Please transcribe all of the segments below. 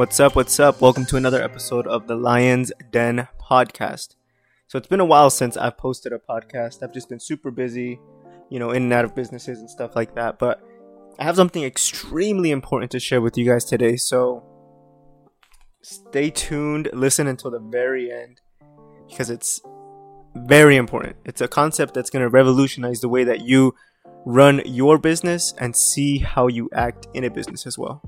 What's up? What's up? Welcome to another episode of the Lions Den podcast. So it's been a while since I've posted a podcast. I've just been super busy, you know, in and out of businesses and stuff like that. But I have something extremely important to share with you guys today. So stay tuned, listen until the very end because it's very important. It's a concept that's going to revolutionize the way that you run your business and see how you act in a business as well.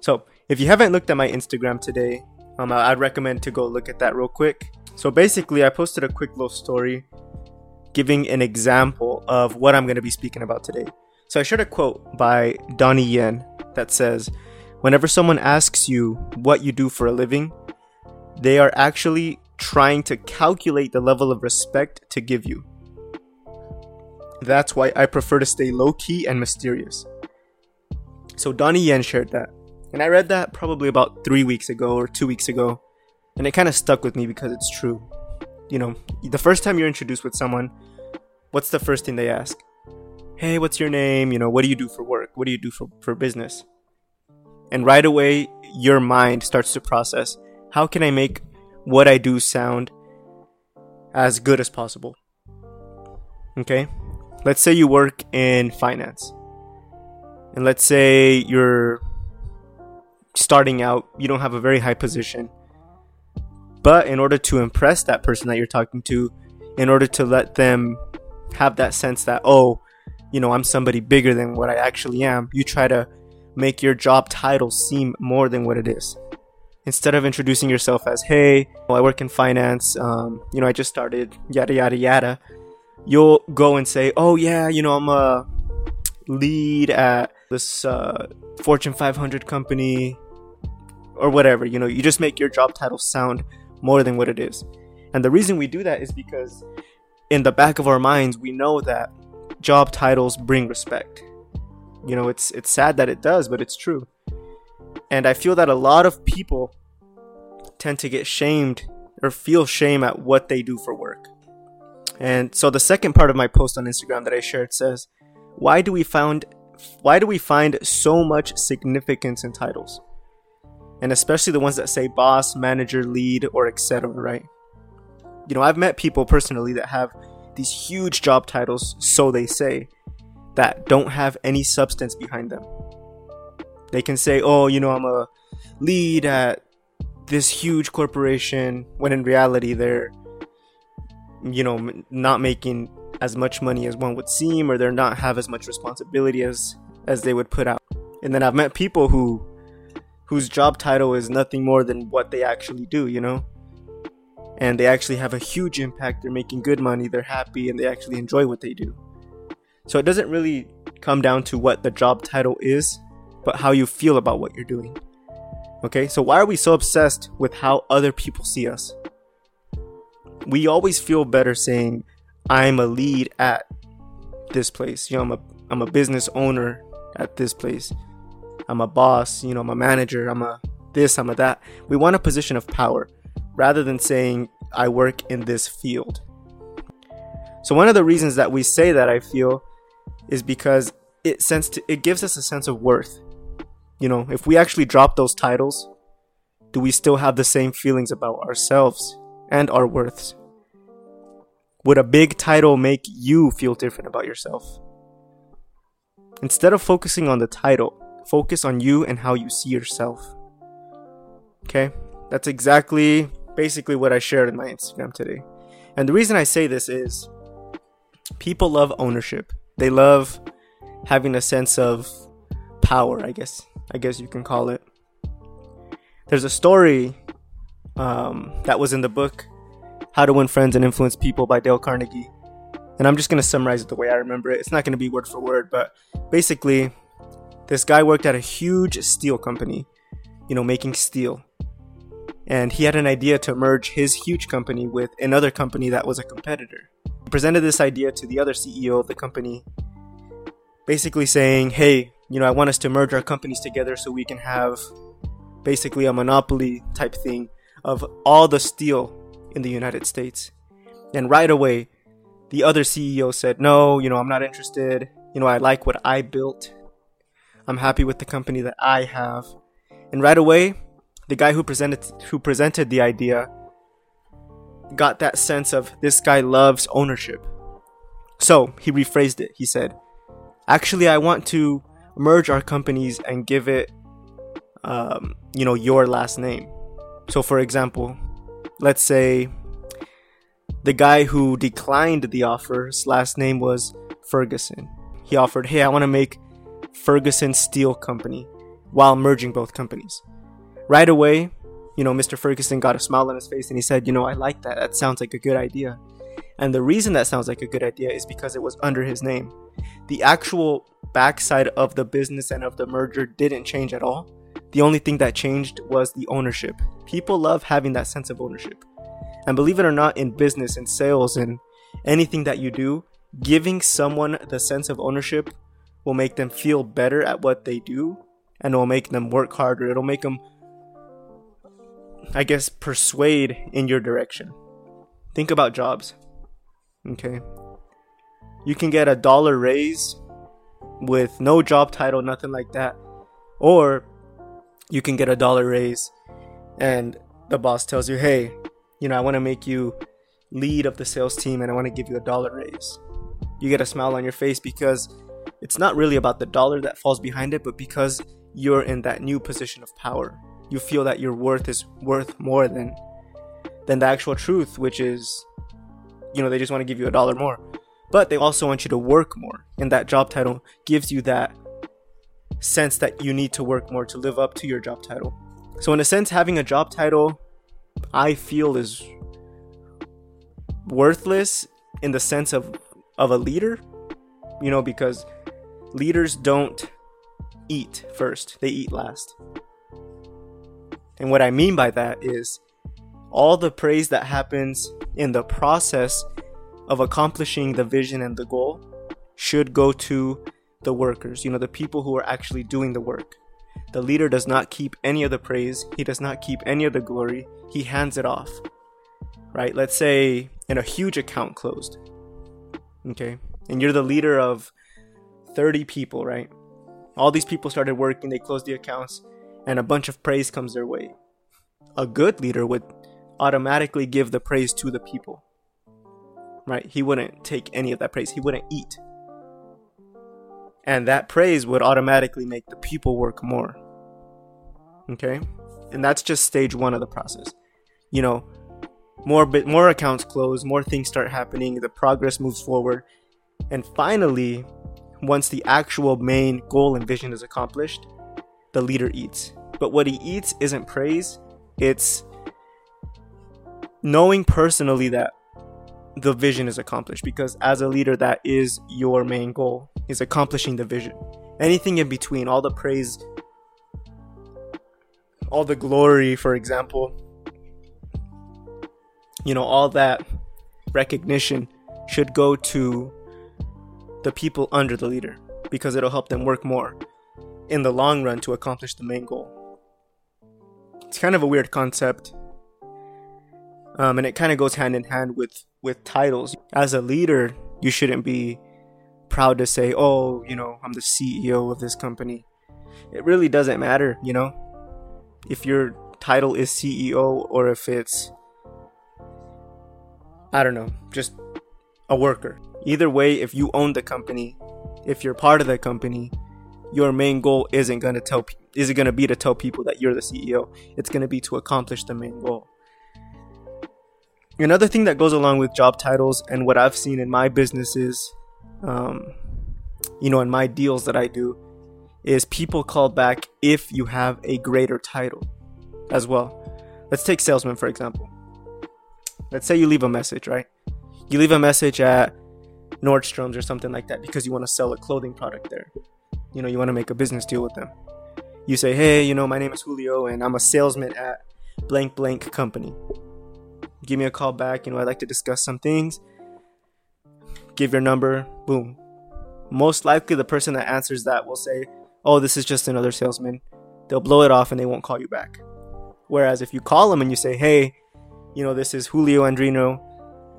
So, if you haven't looked at my Instagram today, um, I'd recommend to go look at that real quick. So, basically, I posted a quick little story giving an example of what I'm going to be speaking about today. So, I shared a quote by Donnie Yen that says, Whenever someone asks you what you do for a living, they are actually trying to calculate the level of respect to give you. That's why I prefer to stay low key and mysterious. So Donnie Yen shared that. And I read that probably about three weeks ago or two weeks ago. And it kind of stuck with me because it's true. You know, the first time you're introduced with someone, what's the first thing they ask? Hey, what's your name? You know, what do you do for work? What do you do for, for business? And right away, your mind starts to process how can I make what I do sound as good as possible? Okay? Let's say you work in finance. And let's say you're starting out, you don't have a very high position. But in order to impress that person that you're talking to, in order to let them have that sense that, oh, you know, I'm somebody bigger than what I actually am, you try to make your job title seem more than what it is. Instead of introducing yourself as, hey, well, I work in finance, um, you know, I just started, yada, yada, yada, you'll go and say, oh, yeah, you know, I'm a lead at this uh, Fortune 500 company or whatever. You know, you just make your job title sound more than what it is. And the reason we do that is because in the back of our minds, we know that job titles bring respect. You know, it's it's sad that it does, but it's true. And I feel that a lot of people tend to get shamed or feel shame at what they do for work. And so the second part of my post on Instagram that I shared says, "Why do we find why do we find so much significance in titles? And especially the ones that say boss, manager, lead, or etc., right? You know, I've met people personally that have these huge job titles, so they say, that don't have any substance behind them. They can say, oh, you know, I'm a lead at this huge corporation, when in reality they're, you know, not making as much money as one would seem, or they're not have as much responsibility as as they would put out. And then I've met people who whose job title is nothing more than what they actually do, you know? And they actually have a huge impact. They're making good money, they're happy, and they actually enjoy what they do. So it doesn't really come down to what the job title is, but how you feel about what you're doing. Okay, so why are we so obsessed with how other people see us? We always feel better saying, I'm a lead at this place. You know, I'm a I'm a business owner at this place. I'm a boss, you know, I'm a manager, I'm a this, I'm a that. We want a position of power rather than saying I work in this field. So one of the reasons that we say that I feel is because it sense to, it gives us a sense of worth you know, if we actually drop those titles, do we still have the same feelings about ourselves and our worths? Would a big title make you feel different about yourself? Instead of focusing on the title, focus on you and how you see yourself. Okay? That's exactly basically what I shared in my Instagram today. And the reason I say this is people love ownership. They love having a sense of power, I guess. I guess you can call it. There's a story um, that was in the book How to Win Friends and Influence People by Dale Carnegie. And I'm just going to summarize it the way I remember it. It's not going to be word for word, but basically, this guy worked at a huge steel company, you know, making steel. And he had an idea to merge his huge company with another company that was a competitor. He presented this idea to the other CEO of the company, basically saying, hey, you know, I want us to merge our companies together so we can have basically a monopoly type thing of all the steel in the United States. And right away, the other CEO said, No, you know, I'm not interested. You know, I like what I built. I'm happy with the company that I have. And right away, the guy who presented who presented the idea got that sense of this guy loves ownership. So he rephrased it. He said, "Actually, I want to merge our companies and give it, um, you know, your last name." So, for example, let's say the guy who declined the offer's last name was Ferguson. He offered, "Hey, I want to make Ferguson Steel Company," while merging both companies. Right away, you know, Mr. Ferguson got a smile on his face and he said, You know, I like that. That sounds like a good idea. And the reason that sounds like a good idea is because it was under his name. The actual backside of the business and of the merger didn't change at all. The only thing that changed was the ownership. People love having that sense of ownership. And believe it or not, in business and sales and anything that you do, giving someone the sense of ownership will make them feel better at what they do and it will make them work harder. It'll make them I guess, persuade in your direction. Think about jobs. Okay. You can get a dollar raise with no job title, nothing like that. Or you can get a dollar raise and the boss tells you, hey, you know, I want to make you lead of the sales team and I want to give you a dollar raise. You get a smile on your face because it's not really about the dollar that falls behind it, but because you're in that new position of power you feel that your worth is worth more than than the actual truth, which is you know, they just want to give you a dollar more. But they also want you to work more. And that job title gives you that sense that you need to work more to live up to your job title. So in a sense having a job title I feel is worthless in the sense of of a leader, you know, because leaders don't eat first, they eat last. And what I mean by that is all the praise that happens in the process of accomplishing the vision and the goal should go to the workers, you know, the people who are actually doing the work. The leader does not keep any of the praise, he does not keep any of the glory, he hands it off. Right? Let's say in a huge account closed. Okay? And you're the leader of 30 people, right? All these people started working, they closed the accounts, and a bunch of praise comes their way. A good leader would automatically give the praise to the people. Right? He wouldn't take any of that praise, he wouldn't eat. And that praise would automatically make the people work more. Okay? And that's just stage 1 of the process. You know, more bit more accounts close, more things start happening, the progress moves forward, and finally, once the actual main goal and vision is accomplished, the leader eats. But what he eats isn't praise, it's knowing personally that the vision is accomplished because as a leader that is your main goal is accomplishing the vision anything in between all the praise all the glory for example you know all that recognition should go to the people under the leader because it'll help them work more in the long run to accomplish the main goal. It's kind of a weird concept. Um, and it kind of goes hand in hand with with titles. As a leader, you shouldn't be proud to say, "Oh, you know, I'm the CEO of this company." It really doesn't matter, you know. If your title is CEO or if it's I don't know, just a worker. Either way, if you own the company, if you're part of the company, your main goal isn't going to tell isn't going to be to tell people that you're the CEO. It's going to be to accomplish the main goal. Another thing that goes along with job titles and what I've seen in my businesses, um, you know, in my deals that I do, is people call back if you have a greater title as well. Let's take salesman for example. Let's say you leave a message, right? You leave a message at Nordstrom's or something like that because you want to sell a clothing product there. You know you want to make a business deal with them. You say hey you know my name is julio and i'm a salesman at blank blank company. Give me a call back you know i'd like to discuss some things. Give your number boom. Most likely the person that answers that will say oh this is just another salesman. They'll blow it off and they won't call you back. Whereas if you call them and you say hey you know this is julio andrino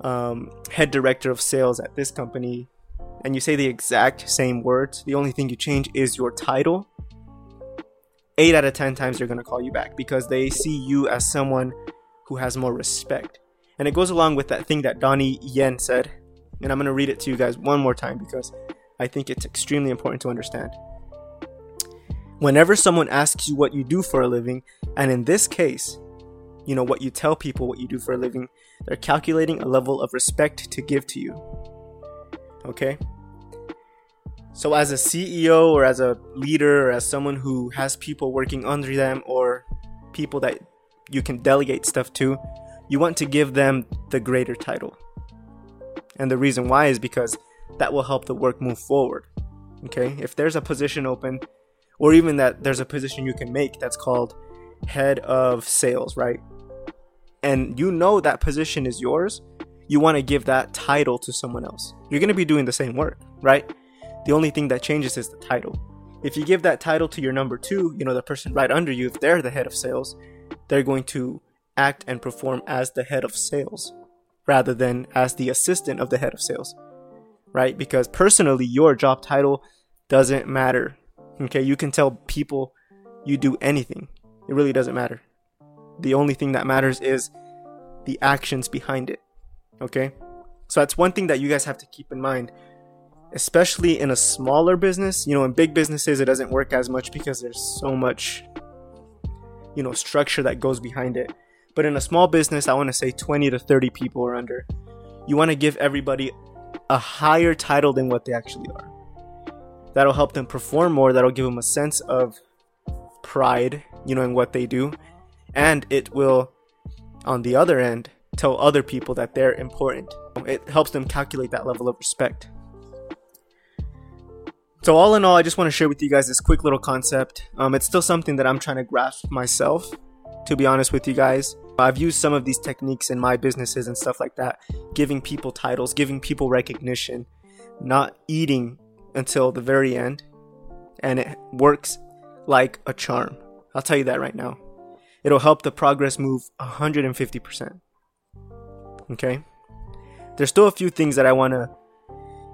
um, head director of sales at this company and you say the exact same words, the only thing you change is your title, eight out of ten times they're gonna call you back because they see you as someone who has more respect. And it goes along with that thing that Donnie Yen said. And I'm gonna read it to you guys one more time because I think it's extremely important to understand. Whenever someone asks you what you do for a living, and in this case, you know, what you tell people what you do for a living, they're calculating a level of respect to give to you. Okay? So, as a CEO or as a leader or as someone who has people working under them or people that you can delegate stuff to, you want to give them the greater title. And the reason why is because that will help the work move forward. Okay? If there's a position open, or even that there's a position you can make that's called head of sales, right? And you know that position is yours, you want to give that title to someone else. You're going to be doing the same work, right? The only thing that changes is the title. If you give that title to your number two, you know, the person right under you, if they're the head of sales, they're going to act and perform as the head of sales rather than as the assistant of the head of sales, right? Because personally, your job title doesn't matter. Okay, you can tell people you do anything, it really doesn't matter. The only thing that matters is the actions behind it. Okay, so that's one thing that you guys have to keep in mind especially in a smaller business. You know, in big businesses, it doesn't work as much because there's so much, you know, structure that goes behind it. But in a small business, I want to say 20 to 30 people or under, you want to give everybody a higher title than what they actually are. That'll help them perform more, that'll give them a sense of pride, you know, in what they do. And it will, on the other end, tell other people that they're important. It helps them calculate that level of respect. So all in all, I just want to share with you guys this quick little concept. Um, it's still something that I'm trying to grasp myself, to be honest with you guys. I've used some of these techniques in my businesses and stuff like that, giving people titles, giving people recognition, not eating until the very end, and it works like a charm. I'll tell you that right now. It'll help the progress move 150%. Okay? There's still a few things that I want to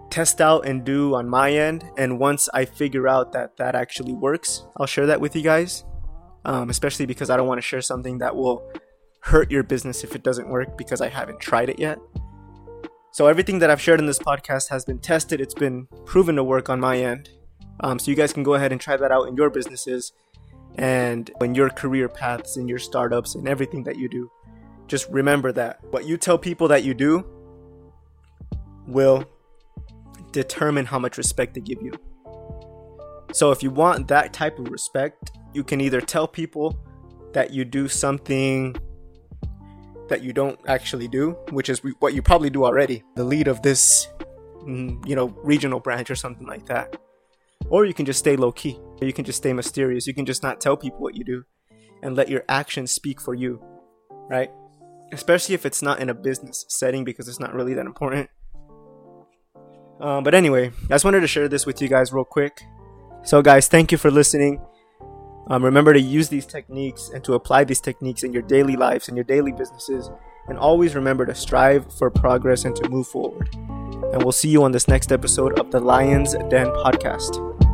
test out and do on my end. And once I figure out that that actually works, I'll share that with you guys. Um, especially because I don't want to share something that will hurt your business if it doesn't work because I haven't tried it yet. So everything that I've shared in this podcast has been tested. It's been proven to work on my end. Um, so you guys can go ahead and try that out in your businesses and in your career paths, in your startups, and everything that you do. Just remember that what you tell people that you do will determine how much respect they give you. So if you want that type of respect, you can either tell people that you do something that you don't actually do, which is what you probably do already, the lead of this, mm, you know, regional branch or something like that. Or you can just stay low key. You can just stay mysterious. You can just not tell people what you do and let your actions speak for you, right? Especially if it's not in a business setting because it's not really that important. Um, but anyway, I just wanted to share this with you guys real quick. So, guys, thank you for listening. Um, remember to use these techniques and to apply these techniques in your daily lives and your daily businesses. And always remember to strive for progress and to move forward. And we'll see you on this next episode of the Lions Den podcast.